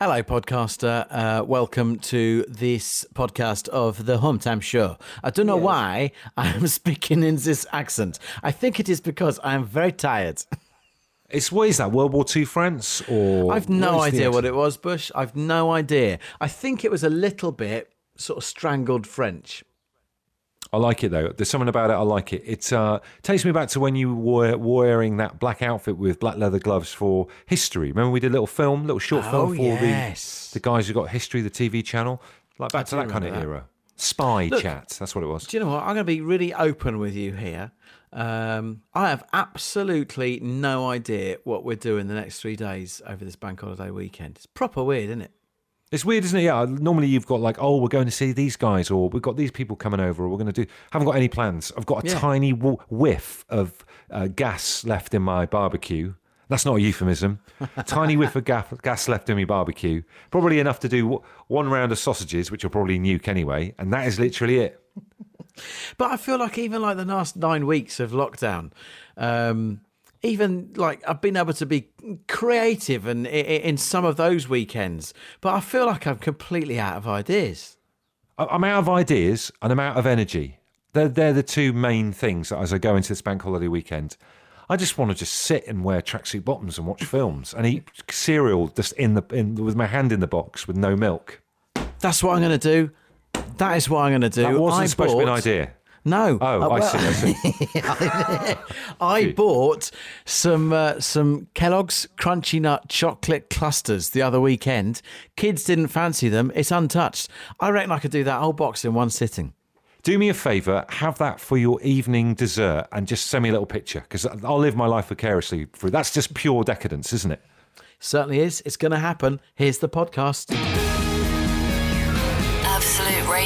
Hello, podcaster. Uh, welcome to this podcast of the Hometime Show. I don't know why I am speaking in this accent. I think it is because I am very tired. It's what is that World War II France or I've no what idea what it was, Bush. I've no idea. I think it was a little bit sort of strangled French. I like it though. There's something about it. I like it. It uh, takes me back to when you were wearing that black outfit with black leather gloves for History. Remember we did a little film, little short Oh, film for yes. the the guys who got History, the TV channel, like back to that kind of remember era. Spy Look- chat. That's what it was. Do you know what? I'm going to be really open with you here. Um, I have absolutely no idea what we're doing the next three days over this bank holiday weekend. It's proper weird, isn't it? It's weird, isn't it? Yeah. Normally you've got like, oh, we're going to see these guys, or we've got these people coming over, or we're going to do. Haven't got any plans. I've got a Yeah. tiny w- whiff of uh, gas left in my barbecue. That's not a euphemism. tiny whiff of gas, gas left in my barbecue. Probably enough to do w- one round of sausages, which will probably nuke anyway, and that is literally it. But I feel like even like the last nine weeks of lockdown, um, even like I've been able to be creative and in some of those weekends, but I feel like I'm completely out of ideas. I'm out of ideas and I'm out of energy. They're, they're the two main things as I go into this bank holiday weekend. I just want to just sit and wear tracksuit bottoms and watch films and eat cereal just in the in, with my hand in the box with no milk. That's what I'm going to do. That is what I'm going to do. That wasn't I supposed to be an idea. No. Oh, Uh, I see. I see. I bought some uh, some Kellogg's Crunchy Nut chocolate clusters the other weekend. Kids didn't fancy them. It's untouched. I reckon I could do that whole box in one sitting. Do me a favour, have that for your evening dessert, and just send me a little picture because I'll live my life vicariously through. That's just pure decadence, isn't it? Certainly is. It's going to happen. Here's the podcast.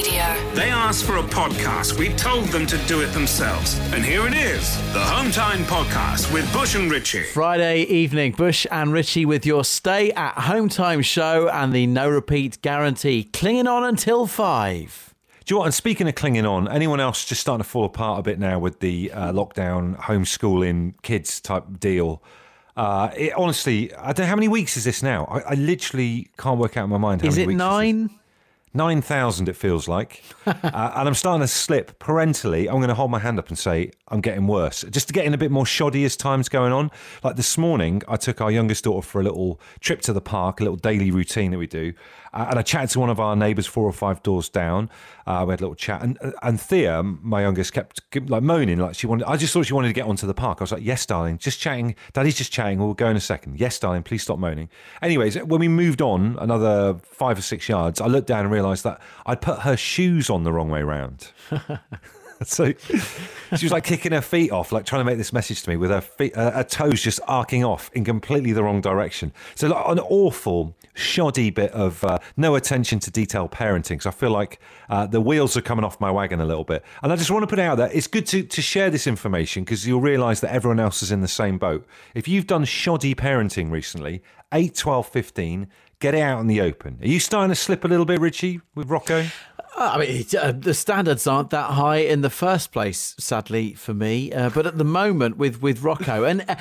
Absolute Radio. They asked for a podcast. We told them to do it themselves. And here it is the Hometime Podcast with Bush and Ritchie. Friday evening, Bush and Richie with your stay at home time show and the no repeat guarantee. Clinging on until five. Do you know what? And speaking of clinging on, anyone else just starting to fall apart a bit now with the uh, lockdown, homeschooling, kids type deal? Uh, it, honestly, I don't know how many weeks is this now. I, I literally can't work out in my mind how Is many it weeks this nine? 9,000 it feels like. uh, and I'm starting to slip parentally. I'm going to hold my hand up and say I'm getting worse. Just to getting a bit more shoddy as time's going on. Like this morning, I took our youngest daughter for a little trip to the park, a little daily routine that we do. Uh, and I chatted to one of our neighbours four or five doors down. Uh, we had a little chat. And, and Thea, my youngest, kept like moaning. Like she wanted, I just thought she wanted to get onto the park. I was like, yes, darling, just chatting. Daddy's just chatting. We'll go in a second. Yes, darling, please stop moaning. Anyways, when we moved on another five or six yards, I looked down and realised that I'd put her shoes on the wrong way round. so she was like kicking her feet off, like trying to make this message to me with her feet, uh, her toes just arcing off in completely the wrong direction. So like an awful, shoddy bit of uh, no attention to detail parenting. So I feel like uh, the wheels are coming off my wagon a little bit. And I just want to put out there, it's good to, to share this information because you'll realise that everyone else is in the same boat. If you've done shoddy parenting recently, 8, 12, 15, get it out in the open. Are you starting to slip a little bit, Richie, with Rocco? I mean, uh, the standards aren't that high in the first place, sadly for me. Uh, but at the moment, with with Rocco, and uh,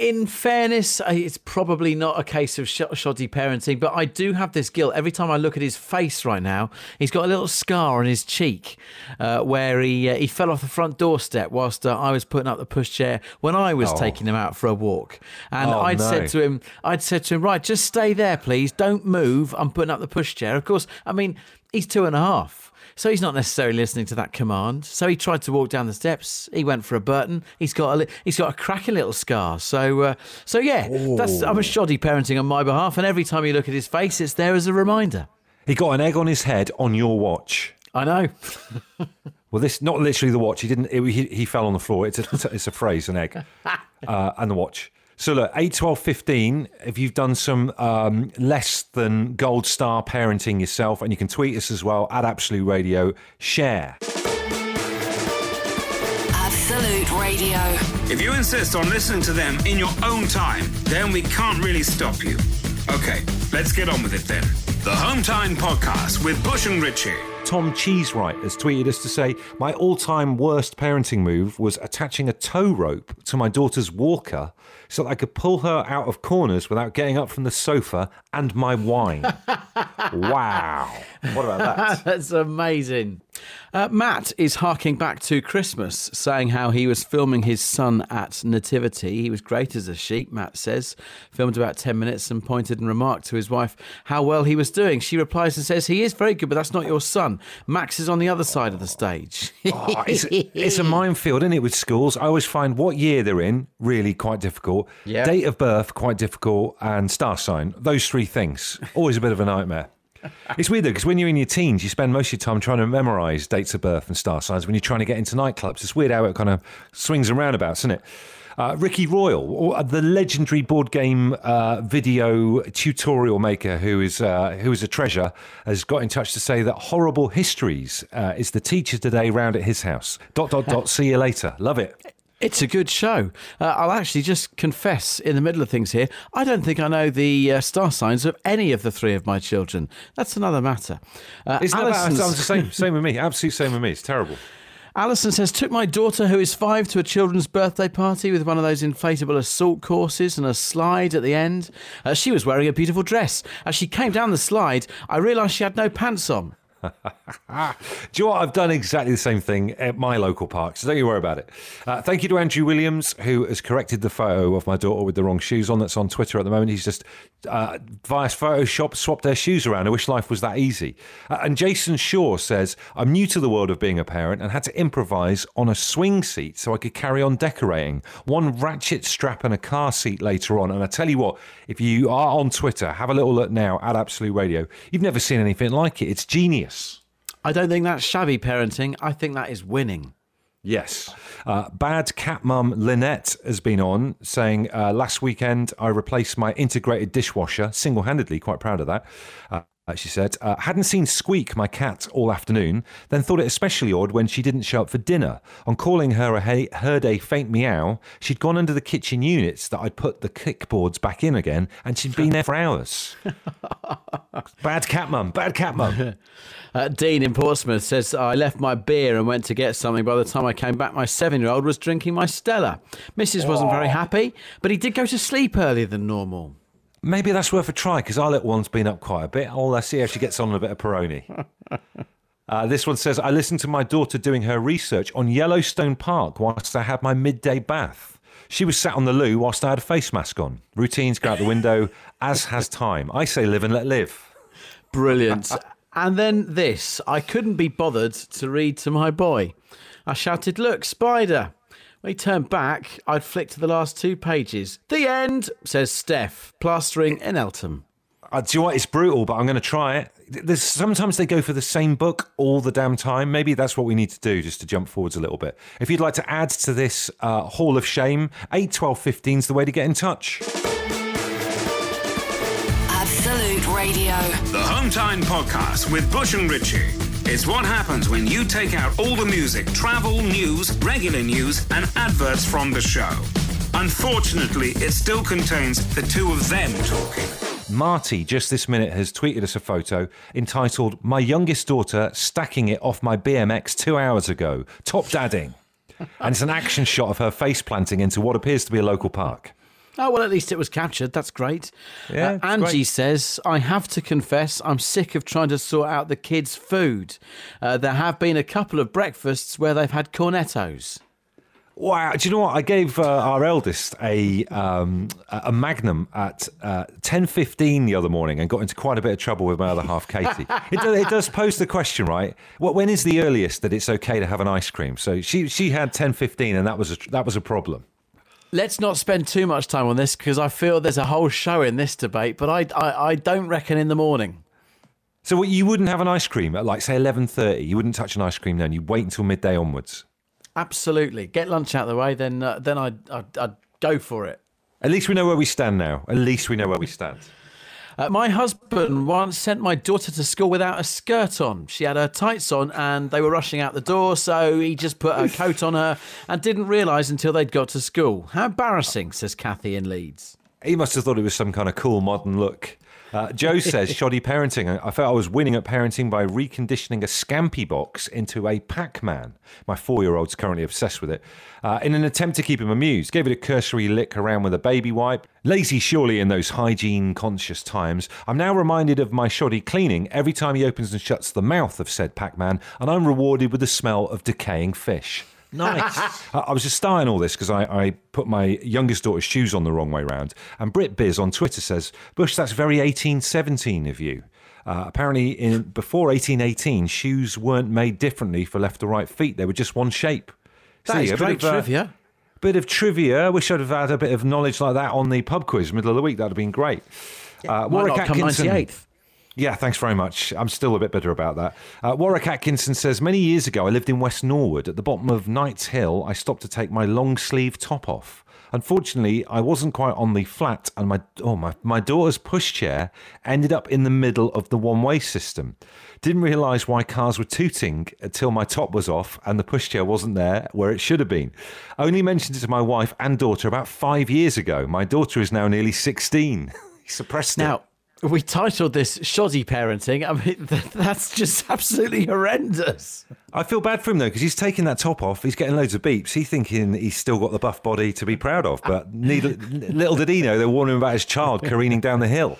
in fairness, uh, it's probably not a case of sh- shoddy parenting. But I do have this guilt every time I look at his face right now. He's got a little scar on his cheek uh, where he uh, he fell off the front doorstep whilst uh, I was putting up the pushchair when I was Oh. taking him out for a walk. And Oh, I'd no. said to him, I'd said to him, right, just stay there, please. Don't move. I'm putting up the pushchair. Of course, I mean, he's two and a half. So he's not necessarily listening to that command. So he tried to walk down the steps. He went for a Burton. He's got a li- he's got a cracking little scar. So uh, so yeah, that's I'm a shoddy parenting on my behalf. And every time you look at his face, it's there as a reminder. He got an egg on his head on your watch. I know. Well, this not literally the watch. He didn't. It, he, he fell on the floor. It's a it's a phrase, an egg, uh, and the watch. So look, 8, 12, 15, if you've done some um, less than gold star parenting yourself, and you can tweet us as well at Absolute Radio, share. Absolute Radio. If you insist on listening to them in your own time, then we can't really stop you. Okay, let's get on with it then. The Home Time Podcast with Bush and Ritchie. Tom Cheesewright has tweeted us to say, My all time worst parenting move was attaching a tow rope to my daughter's walker so that I could pull her out of corners without getting up from the sofa and my wine. wow. What about that? That's amazing. Uh, Matt is harking back to Christmas, saying how he was filming his son at Nativity. He was great as a sheep, Matt says. Filmed about 10 minutes and pointed and remarked to his wife how well he was doing. She replies and says, He is very good, but that's not your son. Max is on the other side of the stage. Oh, it's, it's a minefield, isn't it, with schools? I always find what year they're in really quite difficult. Yeah. Date of birth, quite difficult. And star sign. Those three things, always a bit of a nightmare. It's weird though, because when you're in your teens, you spend most of your time trying to memorize dates of birth and star signs. When you're trying to get into nightclubs, it's weird how it kind of swings and roundabouts, isn't it? Uh, Ricky Royal, the legendary board game uh, video tutorial maker, who is uh, who is a treasure, has got in touch to say that horrible histories uh, is the teacher today round at his house. Dot dot dot. see you later. Love it. It's a good show. Uh, I'll actually just confess in the middle of things here. I don't think I know the uh, star signs of any of the three of my children. That's another matter. Uh, It's not. Alison's- It's the same. Same with me. Absolute same with me. It's terrible. Alison says, took my daughter, who is five, to a children's birthday party with one of those inflatable assault courses and a slide at the end. Uh, she was wearing a beautiful dress. As she came down the slide, I realised she had no pants on. Do you know what? I've done exactly the same thing at my local park, so don't you worry about it. Uh, thank you to Andrew Williams, who has corrected the photo of my daughter with the wrong shoes on. That's on Twitter at the moment. He's just, uh, via Photoshop, swapped their shoes around. I wish life was that easy. Uh, and Jason Shaw says, I'm new to the world of being a parent and had to improvise on a swing seat so I could carry on decorating. One ratchet strap and a car seat later on. And I tell you what, if you are on Twitter, have a little look now at Absolute Radio. You've never seen anything like it. It's genius. I don't think that's shabby parenting. I think that is winning. Yes. Uh, bad cat mum Lynette has been on saying uh, last weekend I replaced my integrated dishwasher single handedly, quite proud of that. Uh, she said, uh, hadn't seen Squeak, my cat, all afternoon, then thought it especially odd when she didn't show up for dinner. On calling her a he- heard a faint meow, she'd gone under the kitchen units that I'd put the kickboards back in again, and she'd been there for hours. bad cat mum, bad cat mum. Uh, Dean in Portsmouth says, I left my beer and went to get something. By the time I came back, my seven year old was drinking my Stella. Mrs. wasn't very happy, but he did go to sleep earlier than normal. Maybe that's worth a try because our little one's been up quite a bit. I'll uh, see how she gets on with a bit of Peroni. Uh, this one says, I listened to my daughter doing her research on Yellowstone Park whilst I had my midday bath. She was sat on the loo whilst I had a face mask on. Routines go out the window, as has time. I say live and let live. Brilliant. and then this I couldn't be bothered to read to my boy. I shouted, Look, spider. When he turned back, I'd flicked to the last two pages. The end, says Steph, plastering in Eltham. Uh, do you know what? It's brutal, but I'm going to try it. There's, sometimes they go for the same book all the damn time. Maybe that's what we need to do just to jump forwards a little bit. If you'd like to add to this uh, Hall of Shame, 8, 12, 15 is the way to get in touch. Absolute Radio. The Home Time Podcast with Bush and Ritchie. It's what happens when you take out all the music, travel, news, regular news, and adverts from the show. Unfortunately, it still contains the two of them talking. Marty, just this minute, has tweeted us a photo entitled My Youngest Daughter Stacking It Off My BMX Two Hours Ago. Top dadding. and it's an action shot of her face planting into what appears to be a local park. Oh, well, at least it was captured. That's great. Yeah, Uh, Angie great. says, I have to confess, I'm sick of trying to sort out the kids' food. Uh, there have been a couple of breakfasts where they've had cornettos. Wow, do you know what? I gave uh, our eldest a um, a Magnum at uh, ten fifteen the other morning and got into quite a bit of trouble with my other half, Katie. it, does, it does pose the question, right? What when is the earliest that it's okay to have an ice cream? So she she had ten fifteen, and that was a, that was a problem. Let's not spend too much time on this because I feel there's a whole show in this debate, but I, I, I don't reckon in the morning. So what, you wouldn't have an ice cream at like say eleven thirty. You wouldn't touch an ice cream then. You'd wait until midday onwards. Absolutely. Get lunch out of the way, then uh, then I'd, I'd, I'd go for it. At least we know where we stand now. At least we know where we stand. Uh, my husband once sent my daughter to school without a skirt on. She had her tights on and they were rushing out the door, so he just put a coat on her and didn't realise until they'd got to school. How embarrassing, says Kathy in Leeds. He must have thought it was some kind of cool modern look. Uh, Joe says, shoddy parenting. I felt I was winning at parenting by reconditioning a Scampy box into a Pac Man. My four year old's currently obsessed with it. Uh, in an attempt to keep him amused, gave it a cursory lick around with a baby wipe. Lazy, surely, in those hygiene conscious times. I'm now reminded of my shoddy cleaning every time he opens and shuts the mouth of said Pac Man, and I'm rewarded with the smell of decaying fish. Nice. I I was just starting all this because I, I put my youngest daughter's shoes on the wrong way round. And Brit Biz on Twitter says, Bush, that's very 1817 of you. Uh, apparently, in before 1818, shoes weren't made differently for left or right feet. They were just one shape. That See, is a bit great of, uh, trivia. bit of trivia. I wish I'd have had a bit of knowledge like that on the pub quiz middle of the week. That'd have been great. Uh, Might Warwick not Atkinson- 98th. Yeah, thanks very much. I'm still a bit bitter about that. Uh, Warwick Atkinson says Many years ago, I lived in West Norwood. At the bottom of Knights Hill, I stopped to take my long sleeve top off. Unfortunately, I wasn't quite on the flat, and my oh my my daughter's pushchair ended up in the middle of the one way system. Didn't realise why cars were tooting until my top was off and the pushchair wasn't there where it should have been. Only mentioned it to my wife and daughter about five years ago. My daughter is now nearly sixteen. he suppressed it. We titled this Shoddy Parenting. I mean, th- that's just absolutely horrendous. I feel bad for him though because he's taking that top off. He's getting loads of beeps. He's thinking he's still got the buff body to be proud of. But little did he know they're warning about his child careening down the hill.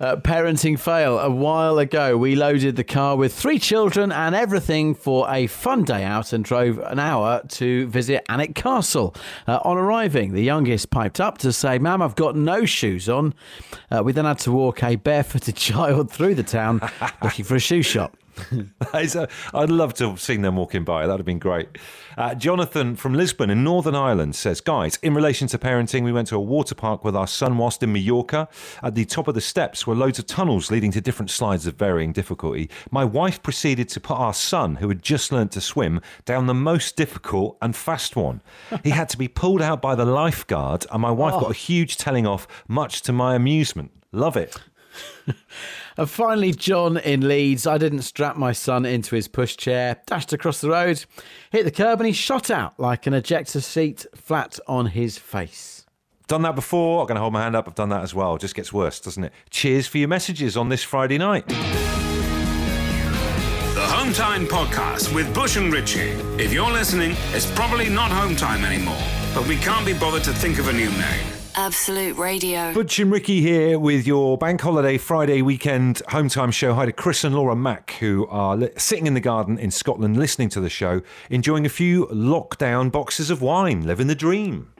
Uh, parenting fail. A while ago, we loaded the car with three children and everything for a fun day out and drove an hour to visit Alnwick Castle. Uh, on arriving, the youngest piped up to say, Ma'am, I've got no shoes on. Uh, we then had to walk a barefooted child through the town looking for a shoe shop. A- I'd love to have seen them walking by. That would have been great. Uh, Jonathan from Lisburn in Northern Ireland says, Guys, in relation to parenting, we went to a water park with our son whilst in Mallorca. At the top of the steps were loads of tunnels leading to different slides of varying difficulty. My wife proceeded to put our son, who had just learnt to swim, down the most difficult and fast one. He had to be pulled out by the lifeguard, and my wife got a huge telling off, much to my amusement. Love it. And finally, John in Leeds. I didn't strap my son into his pushchair, dashed across the road, hit the curb, and he shot out like an ejector seat flat on his face. Done that before. I'm going to hold my hand up. I've done that as well. It just gets worse, doesn't it? Cheers for your messages on this Friday night. The Home Time Podcast with Bush and Ritchie. If you're listening, it's probably not home time anymore, but we can't be bothered to think of a new name. Absolute Radio. Butch and Ricky here with your bank holiday Friday weekend home time show. Hi to Chris and Laura Mack, who are li- sitting in the garden in Scotland listening to the show, enjoying a few lockdown boxes of wine, living the dream.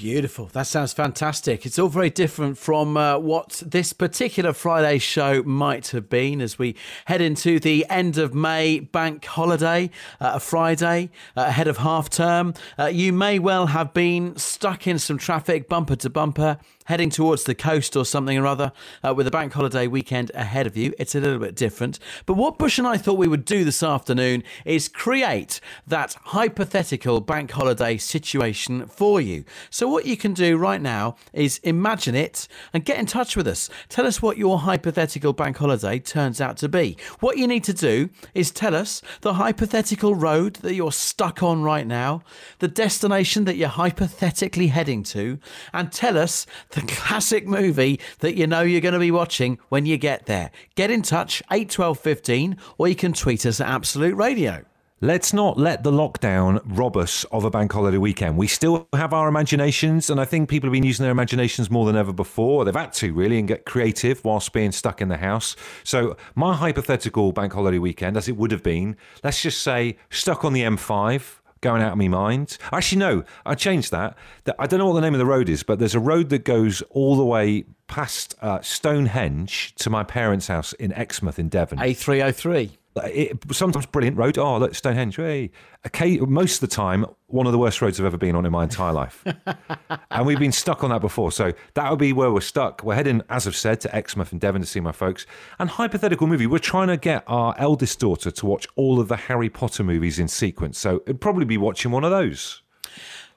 Beautiful. That sounds fantastic. It's all very different from uh, what this particular Friday show might have been as we head into the end of May bank holiday, uh, a Friday uh, ahead of half term. Uh, you may well have been stuck in some traffic, bumper to bumper, heading towards the coast or something or other uh, with a bank holiday weekend ahead of you. It's a little bit different. But what Bush and I thought we would do this afternoon is create that hypothetical bank holiday situation for you. So, what you can do right now is imagine it and get in touch with us. Tell us what your hypothetical bank holiday turns out to be. What you need to do is tell us the hypothetical road that you're stuck on right now, the destination that you're hypothetically heading to, and tell us the classic movie that you know you're going to be watching when you get there. Get in touch, 81215, or you can tweet us at Absolute Radio. Let's not let the lockdown rob us of a bank holiday weekend. We still have our imaginations, and I think people have been using their imaginations more than ever before. They've had to really and get creative whilst being stuck in the house. So, my hypothetical bank holiday weekend, as it would have been, let's just say stuck on the M5. Going out of my mind. Actually, no, I changed that. I don't know what the name of the road is, but there's a road that goes all the way past uh, Stonehenge to my parents' house in Exmouth in Devon. A303. It, sometimes brilliant road. Oh, look, Stonehenge. Hey. Okay, most of the time, one of the worst roads I've ever been on in my entire life. and we've been stuck on that before. So that would be where we're stuck. We're heading, as I've said, to Exmouth and Devon to see my folks. And hypothetical movie, we're trying to get our eldest daughter to watch all of the Harry Potter movies in sequence. So it'd probably be watching one of those.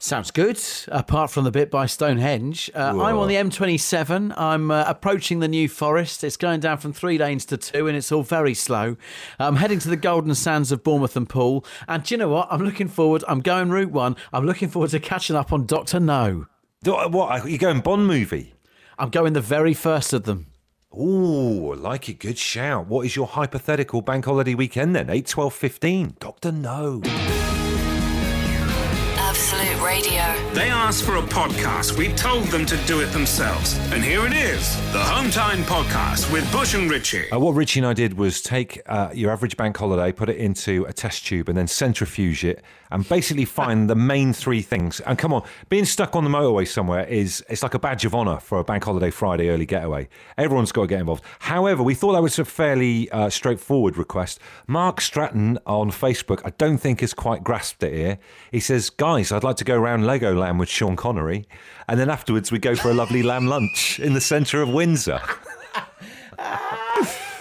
Sounds good. Apart from the bit by Stonehenge, uh, I'm on the M27. I'm uh, approaching the New Forest. It's going down from three lanes to two, and it's all very slow. I'm heading to the Golden Sands of Bournemouth and Poole. And do you know what? I'm looking forward. I'm going Route One. I'm looking forward to catching up on Doctor No. Do- What? You going Bond movie? I'm going the very first of them. Ooh, like it. Good shout. What is your hypothetical bank holiday weekend then? 8, 12, 15. Doctor No. Absolute Radio. They asked for a podcast. We told them to do it themselves. And here it is the Hometime Podcast with Bush and Richie. Uh, what Richie and I did was take uh, your average bank holiday, put it into a test tube, and then centrifuge it, and basically find the main three things. And come on, being stuck on the motorway somewhere is it's like a badge of honour for a bank holiday Friday early getaway. Everyone's got to get involved. However, we thought that was a fairly uh, straightforward request. Mark Stratton on Facebook, I don't think has quite grasped it here. He says, "Guys, I'd like to go around Legoland with Sean Connery, and then afterwards we go for a lovely lamb lunch in the centre of Windsor."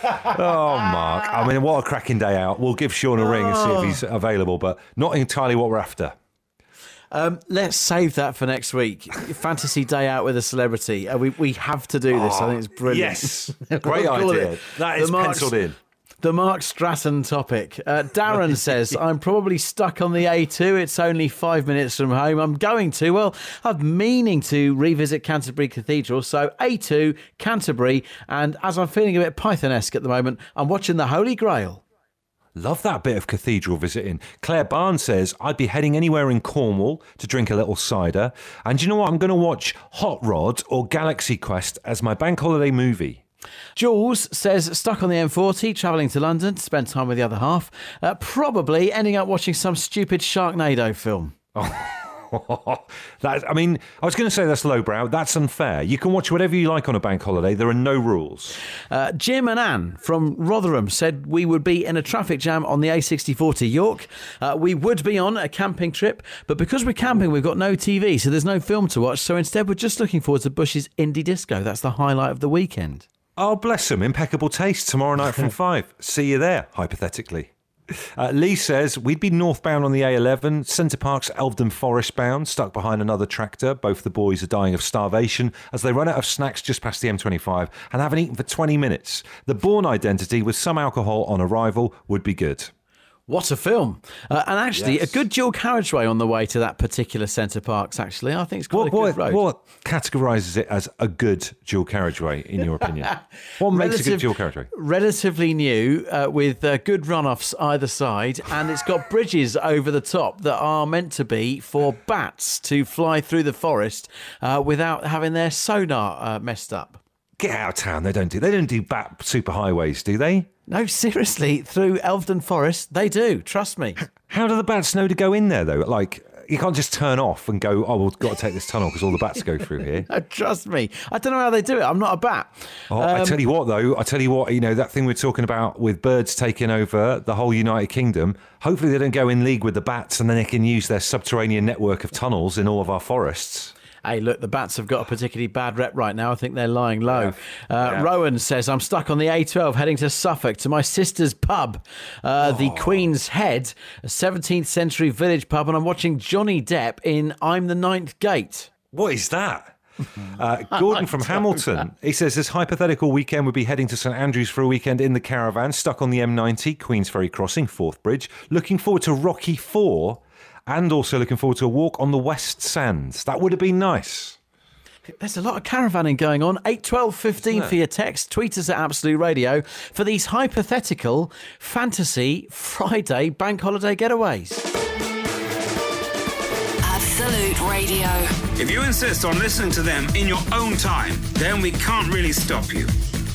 Oh, Mark. I mean, what a cracking day out. We'll give Sean a ring and see if he's available, but not entirely what we're after. Um, let's save that for next week. Fantasy day out with a celebrity. Uh, we we have to do this. I think it's brilliant. Yes. Great We'll idea. That is the is penciled in. The Mark Stratton topic. Uh, Darren says, I'm probably stuck on the A2. It's only five minutes from home. I'm going to. Well, I'm meaning to revisit Canterbury Cathedral. So A2, Canterbury. And as I'm feeling a bit Python esque at the moment, I'm watching the Holy Grail. Love that bit of cathedral visiting. Claire Barnes says, I'd be heading anywhere in Cornwall to drink a little cider. And you know what? I'm going to watch Hot Rod or Galaxy Quest as my bank holiday movie. Jules says, stuck on the M40, travelling to London to spend time with the other half. Uh, probably ending up watching some stupid Sharknado film. that, I mean, I was going to say that's lowbrow. That's unfair. You can watch whatever you like on a bank holiday. There are no rules. Uh, Jim and Anne from Rotherham said we would be in a traffic jam on the A64 to York. Uh, we would be on a camping trip, but because we're camping, we've got no TV, so there's no film to watch. So instead, we're just looking forward to Bush's indie disco. That's the highlight of the weekend. Oh, bless them. Impeccable taste tomorrow night from five. See you there, hypothetically. Uh, Lee says we'd be northbound on the A11, Center Parcs Elveden Forest bound, stuck behind another tractor. Both the boys are dying of starvation as they run out of snacks just past the M25 and haven't eaten for 20 minutes. The Bourne identity with some alcohol on arrival would be good. What a film! Uh, and actually, Yes. a good dual carriageway on the way to that particular Center Parcs. Actually, I think it's quite What, a good what, road. what categorises it as a good dual carriageway, in your opinion? what makes a good dual carriageway? Relatively new, uh, with uh, good runoffs either side, and it's got bridges over the top that are meant to be for bats to fly through the forest uh, without having their sonar uh, messed up. Get out of town. They don't do. They don't do bat superhighways, do they? No, seriously, through Elveden Forest, they do. Trust me. How do the bats know to go in there though? Like you can't just turn off and go. Oh, we've got to take this tunnel because all the bats go through here. Uh, Trust me. I don't know how they do it. I'm not a bat. Oh, I tell you what, though, I tell you what, you know that thing we're talking about with birds taking over the whole United Kingdom. Hopefully, they don't go in league with the bats, and then they can use their subterranean network of tunnels in all of our forests. Hey, look, the Bats have got a particularly bad rep right now. I think they're lying low. Uh, Yeah. Rowan says, I'm stuck on the A12 heading to Suffolk to my sister's pub, uh, the Oh. Queen's Head, a 17th century village pub, and I'm watching Johnny Depp in I'm the Ninth Gate. What is that? Uh, Gordon from Hamilton. He says this hypothetical weekend would be heading to St Andrews for a weekend in the caravan, stuck on the M90, Queensferry Crossing, Forth Bridge. Looking forward to Rocky Four, and also looking forward to a walk on the West Sands. That would have been nice. There's a lot of caravanning going on. 8, 12, 15 for your text. Tweet us at Absolute Radio for these hypothetical fantasy Friday bank holiday getaways. Absolute Radio. If you insist on listening to them in your own time, then we can't really stop you.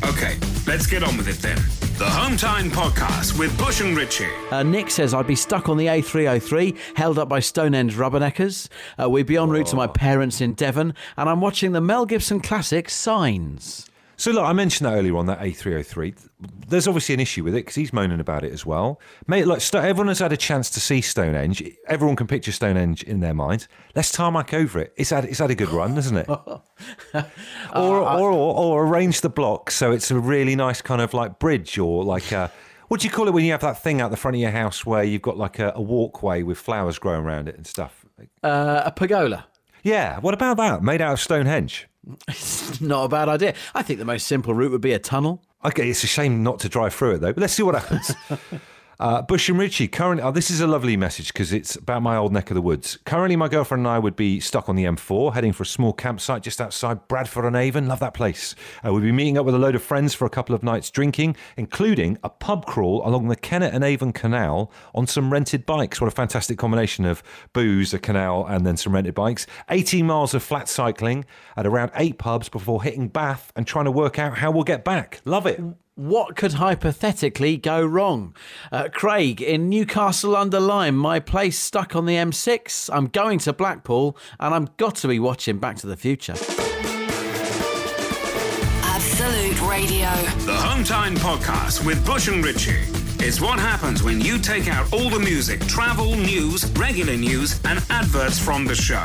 Okay, let's get on with it then. The Hometime Podcast with Bush and Richie. Uh, Nick says I'd be stuck on the A303, held up by Stonehenge rubberneckers. Uh, we'd be en route to my parents in Devon, and I'm watching the Mel Gibson classic Signs. So look, I mentioned that earlier on that A303. There's obviously an issue with it because he's moaning about it as well. Mate, like everyone has had a chance to see Stonehenge. Everyone can picture Stonehenge in their mind. Let's tarmac over it. It's had it's had a good run, hasn't it? or, or, or or arrange the block so it's a really nice kind of like bridge or like a. What do you call it when you have that thing out the front of your house where you've got like a, a walkway with flowers growing around it and stuff? Uh, a pergola. Yeah, what about that? Made out of Stonehenge. It's not a bad idea. I think the most simple route would be a tunnel. Okay, it's a shame not to drive through it though, but let's see what happens. Uh, Bush and Richie, currently, oh, this is a lovely message because it's about my old neck of the woods. Currently, my girlfriend and I would be stuck on the M4, heading for a small campsite just outside Bradford on Avon. Love that place. Uh, we'd be meeting up with a load of friends for a couple of nights drinking, including a pub crawl along the Kennet and Avon Canal on some rented bikes. What a fantastic combination of booze, a canal, and then some rented bikes. 18 miles of flat cycling at around eight pubs before hitting Bath and trying to work out how we'll get back. Love it. What could hypothetically go wrong? Uh, Craig, in Newcastle under Lyme, my place stuck on the M6. I'm going to Blackpool and I'm got to be watching Back to the Future. Absolute Radio. The Hometime Podcast with Bush and Ritchie. It's what happens when you take out all the music, travel, news, regular news, and adverts from the show.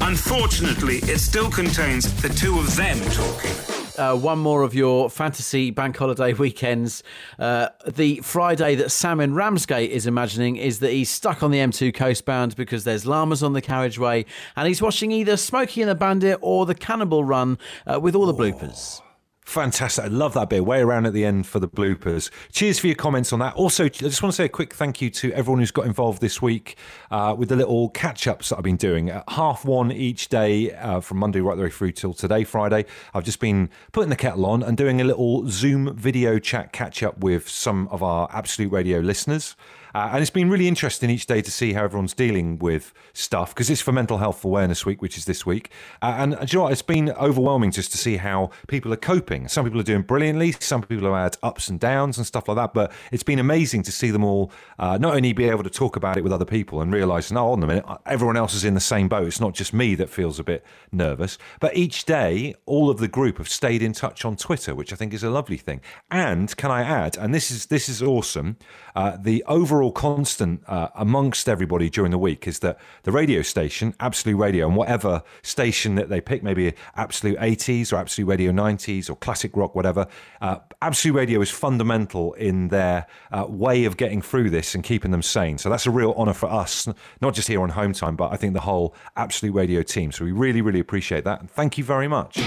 Unfortunately, it still contains the two of them talking. Uh, one more of your fantasy bank holiday weekends. Uh, the Friday that Sam in Ramsgate is imagining is that he's stuck on the M2 coastbound because there's llamas on the carriageway and he's watching either Smokey and the Bandit or the Cannonball Run uh, with all the bloopers. Fantastic. I love that bit. Way around at the end for the bloopers. Cheers for your comments on that. Also, I just want to say a quick thank you to everyone who's got involved this week uh, with the little catch ups that I've been doing. At half one each day uh, from Monday right the way through till today, Friday. I've just been putting the kettle on and doing a little Zoom video chat catch up with some of our Absolute Radio listeners. Uh, and it's been really interesting each day to see how everyone's dealing with stuff because it's for Mental Health Awareness Week, which is this week. Uh, and uh, you know what? It's been overwhelming just to see how people are coping. Some people are doing brilliantly, some people have had ups and downs and stuff like that. But it's been amazing to see them all uh, not only be able to talk about it with other people and realize, no, on a minute, everyone else is in the same boat. It's not just me that feels a bit nervous. But each day, all of the group have stayed in touch on Twitter, which I think is a lovely thing. And can I add, and this is this is awesome, uh, the overall constant uh, amongst everybody during the week is that the radio station, Absolute Radio, and whatever station that they pick, maybe Absolute 80s or Absolute Radio 90s or Classic Rock, whatever, uh, Absolute Radio is fundamental in their uh, way of getting through this and keeping them sane. So that's a real honour for us, not just here on Home Time, but I think the whole Absolute Radio team. So we really, really appreciate that. And thank you very much.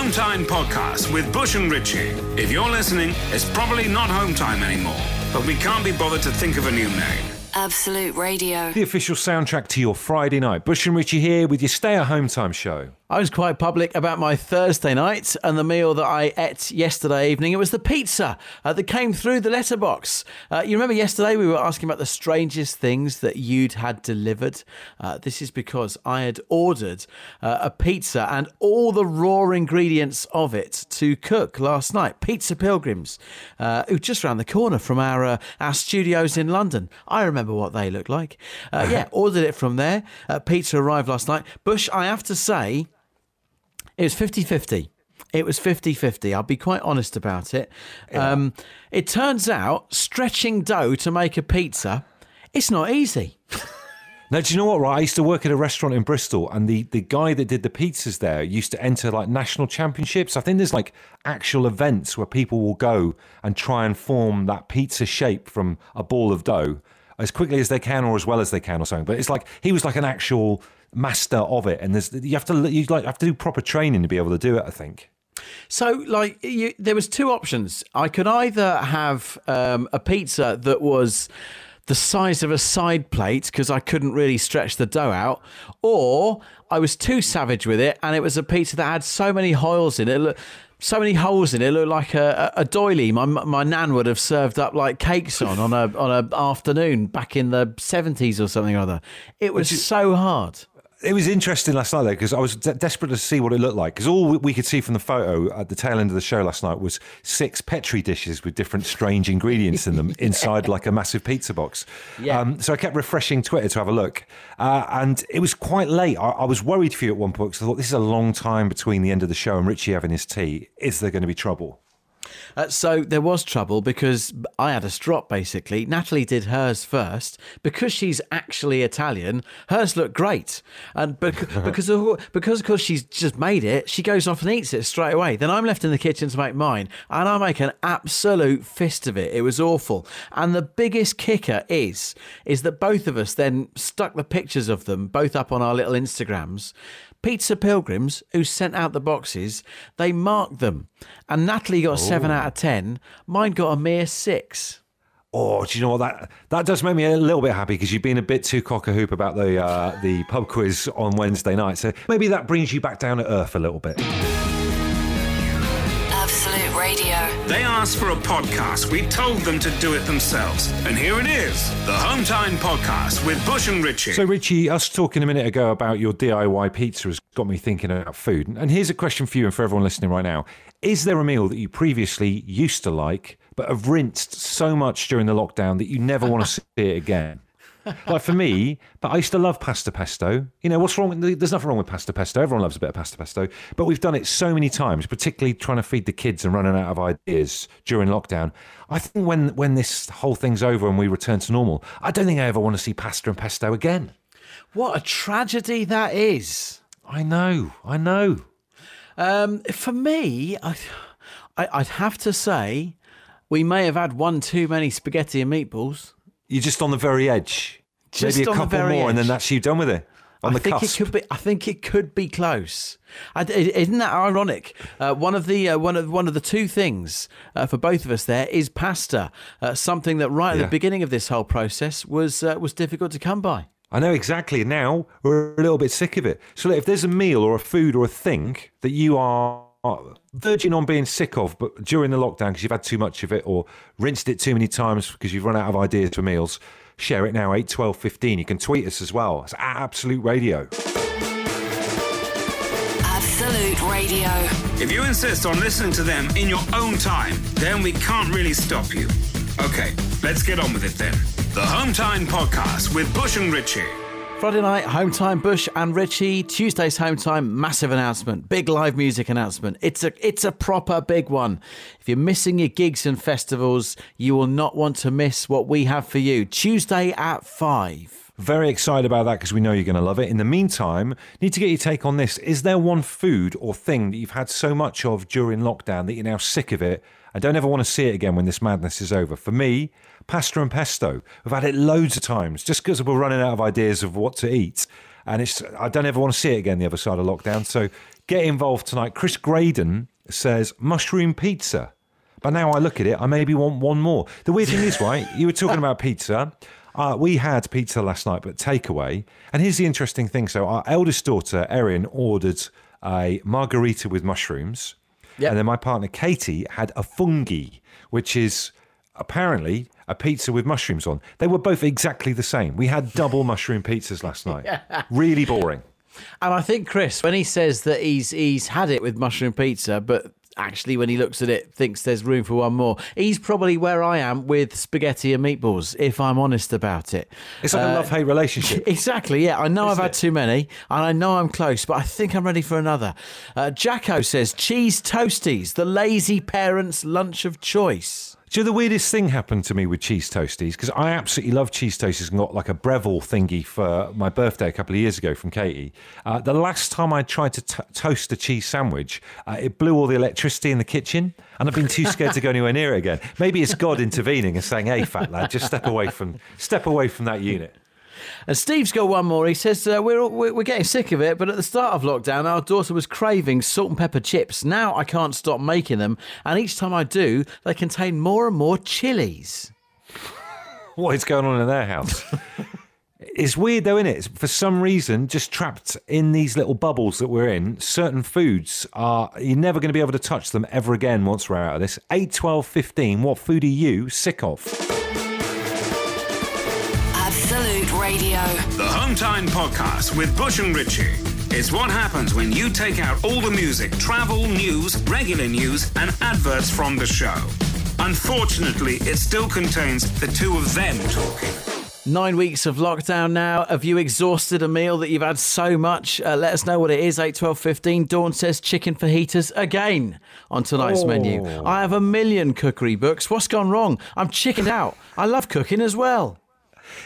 The Hometime Podcast with Bush and Richie. If you're listening, it's probably not Home Time anymore, but we can't be bothered to think of a new name. Absolute Radio. The official soundtrack to your Friday night. Bush and Richie here with your Stay at Home Time show. I was quite public about my Thursday night and the meal that I ate yesterday evening. It was the pizza uh, that came through the letterbox. Uh, you remember yesterday we were asking about the strangest things that you'd had delivered? Uh, this is because I had ordered uh, a pizza and all the raw ingredients of it to cook last night. Pizza Pilgrims, uh, who just round the corner from our uh, our studios in London. I remember what they look like. Uh, yeah, ordered it from there. Uh, pizza arrived last night. Bush, I have to say, it was 50 50. It was 50 50. I'll be quite honest about it. Um, it turns out stretching dough to make a pizza, it's not easy. Now, do you know what, right? I used to work at a restaurant in Bristol, and the, the guy that did the pizzas there used to enter like national championships. I think there's like actual events where people will go and try and form that pizza shape from a ball of dough as quickly as they can or as well as they can or something. But it's like he was like an actual master of it, and there's you have to you like have to do proper training to be able to do it. I think. So, like, you, there was two options. I could either have um, a pizza that was the size of a side plate because I couldn't really stretch the dough out, or I was too savage with it, and it was a pizza that had so many holes in it. So many holes in it, it looked like a, a, doily. My my nan would have served up like cakes on on a on a afternoon back in the seventies or something or other. It was so hard. It was interesting last night though because I was de- desperate to see what it looked like because all we- could see from the photo at the tail end of the show last night was six petri dishes with different strange ingredients in them inside like a massive pizza box. Yeah. Um, so I kept refreshing Twitter to have a look, uh, and it was quite late. I, I was worried for you at one point because I thought this is a long time between the end of the show and Richie having his tea. Is there going to be trouble? Uh, so there was trouble because I had a strop basically. Natalie did hers first because she's actually Italian. Hers looked great, and bec- because of, because of course she's just made it, she goes off and eats it straight away. Then I'm left in the kitchen to make mine, and I make an absolute fist of it. It was awful. And the biggest kicker is is that both of us then stuck the pictures of them both up on our little Instagrams Pizza Pilgrims, who sent out the boxes, they marked them. And Natalie got 7 out of 10. Mine got a mere 6. Oh, do you know what that that does make me a little bit happy because you've been a bit too cock a hoop about the uh, the pub quiz on Wednesday night. So maybe that brings you back down to earth a little bit. They asked for a podcast. We told them to do it themselves. And here it is the Home Time Podcast with Bush and Richie. So, Richie, us talking a minute ago about your DIY pizza has got me thinking about food. And here's a question for you and for everyone listening right now Is there a meal that you previously used to like, but have rinsed so much during the lockdown that you never want to see it again? Like for me, but I used to love pasta pesto. You know, what's wrong? with- There's nothing wrong with pasta pesto. Everyone loves a bit of pasta pesto. But we've done it so many times, particularly trying to feed the kids and running out of ideas during lockdown. I think when when this whole thing's over and we return to normal, I don't think I ever want to see pasta and pesto again. What a tragedy that is. I know, I know. Um, for me, I, I, I'd have to say we may have had one too many spaghetti and meatballs. You're just on the very edge. Just Maybe a couple more, and then that's you done with it. On I the think cusp. it could be. I think it could be close. I, isn't that ironic? Uh, one of the uh, one of one of the two things uh, for both of us there is pasta. Uh, something that right at Yeah. the beginning of this whole process was uh, was difficult to come by. I know exactly. Now we're a little bit sick of it. So if there's a meal or a food or a thing that you are Oh, verging on being sick of, but during the lockdown because you've had too much of it or rinsed it too many times because you've run out of ideas for meals, share it now. 8, 12, 15. You can tweet us as well. It's at Absolute Radio. Absolute Radio. If you insist on listening to them in your own time, then we can't really stop you. Okay, let's get on with it then. The Home Time Podcast with Bush and Richie. Friday night, home time, Bush and Richie. Tuesday's home time, massive announcement, big live music announcement. It's a it's a proper big one. If you're missing your gigs and festivals, you will not want to miss what we have for you. Tuesday at five. Very excited about that because we know you're going to love it. In the meantime, need to get your take on this. Is there one food or thing that you've had so much of during lockdown that you're now sick of it and don't ever want to see it again when this madness is over? For me, pasta and pesto. We've had it loads of times just because we're running out of ideas of what to eat. And it's I don't ever want to see it again the other side of lockdown. So get involved tonight. Chris Graydon says mushroom pizza. But now I look at it, I maybe want one more. The weird thing is, right? You were talking about pizza. Uh, we had pizza last night, but takeaway. And here's the interesting thing. So our eldest daughter, Erin, ordered a margherita with mushrooms. Yep. And then my partner, Katie, had a fungi, which is apparently a pizza with mushrooms on. They were both exactly the same. We had double mushroom pizzas last night. Really boring. And I think Chris, when he says that he's he's had it with mushroom pizza, but actually when he looks at it thinks there's room for one more, he's probably where I am with spaghetti and meatballs, if I'm honest about it. It's like a love hate relationship. Exactly, yeah. I know I've had it? too many, and I know I'm close, but I think I'm ready for another. Uh, Jacko says cheese toasties, the lazy parents' lunch of choice. Do you know the weirdest thing happened to me with cheese toasties? Because I absolutely love cheese toasties and got like a Breville thingy for my birthday a couple of years ago from Katie. Uh, the last time I tried to t- toast a cheese sandwich, uh, it blew all the electricity in the kitchen, and I've been too scared to go anywhere near it again. Maybe it's God intervening and saying, "Hey, fat lad, just step away from step away from that unit." And Steve's got one more. He says uh, we're, we're we're getting sick of it, but at the start of lockdown, our daughter was craving salt and pepper chips. Now I can't stop making them, and each time I do, they contain more and more chilies. what is going on in their house. It's weird though, isn't it? For some reason, just trapped in these little bubbles that we're in, certain foods are, you're never going to be able to touch them ever again once we're out of this. 8, 12, 15, what food are you sick of? Radio. The Hometime Podcast with Bush and Richie. It's what happens when you take out all the music, travel, news, regular news, and adverts from the show. Unfortunately, it still contains the two of them talking. Nine weeks of lockdown now. Have you exhausted a meal that you've had so much? Uh, let us know what it is. 8, 12, 15. Dawn says chicken fajitas again on tonight's menu. I have a million cookery books. What's gone wrong? I'm chickened out. I love cooking as well.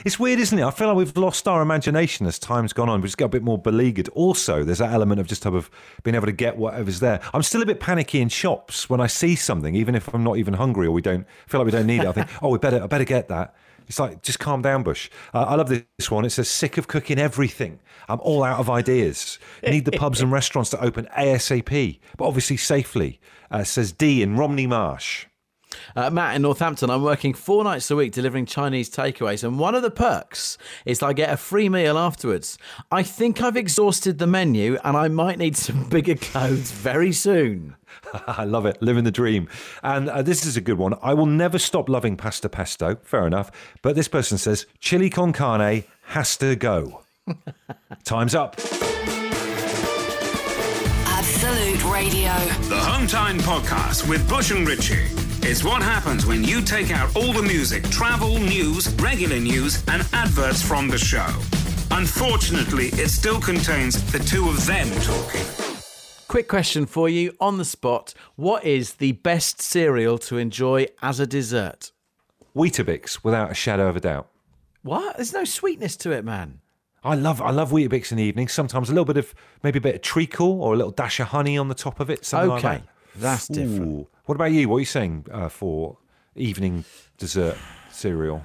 It's weird, isn't it? I feel like we've lost our imagination as time's gone on. We just got a bit more beleaguered. Also, there's that element of just type of being able to get whatever's there. I'm still a bit panicky in shops when I see something, even if I'm not even hungry or we don't feel like we don't need it. I think, oh, we better, I better get that. It's like, just calm down, Bush. Uh, I love this one. It says, sick of cooking everything. I'm all out of ideas. Need the pubs and restaurants to open ASAP, but obviously safely. Uh, says D in Romney Marsh. Uh, Matt in Northampton, I'm working four nights a week delivering Chinese takeaways, and one of the perks is I get a free meal afterwards. I think I've exhausted the menu and I might need some bigger clothes very soon. I love it. Living the dream. And uh, this is a good one. I will never stop loving pasta pesto. Fair enough. But this person says chili con carne has to go. Time's up. Radio. The Home Time Podcast with Bush and Ritchie. It's what happens when you take out all the music, travel, news, regular news, and adverts from the show. Unfortunately, it still contains the two of them talking. Quick question for you on the spot What is the best cereal to enjoy as a dessert? Weetabix, without a shadow of a doubt. What? There's no sweetness to it, man. I love I love Weetabix in the evening. Sometimes a little bit of maybe a bit of treacle or a little dash of honey on the top of it. Something like Okay, that. that's different. Ooh. What about you? What are you saying uh, for evening dessert cereal?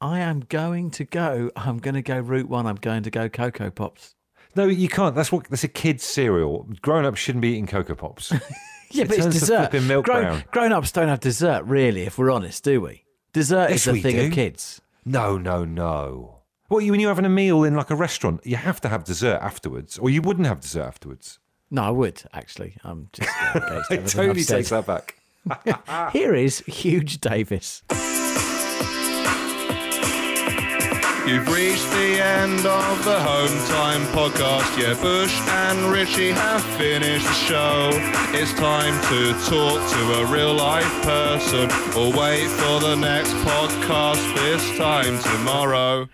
I am going to go. I'm going to go Route One. I'm going to go Coco Pops. No, you can't. That's what that's a kid's cereal. Grown ups shouldn't be eating Coco Pops. Yeah, It but it's dessert. milk grown, brown. grown ups don't have dessert, really, if we're honest, do we? Dessert Yes, is a thing of kids. no, no, no. What you when you're having a meal in like a restaurant, you have to have dessert afterwards, or you wouldn't have dessert afterwards. No, I would actually. I'm just It totally I've takes that back. Here is Huge Davis. You've reached the end of the Home Time podcast. Yeah, Bush and Richie have finished the show. It's time to talk to a real life person or wait for the next podcast this time tomorrow.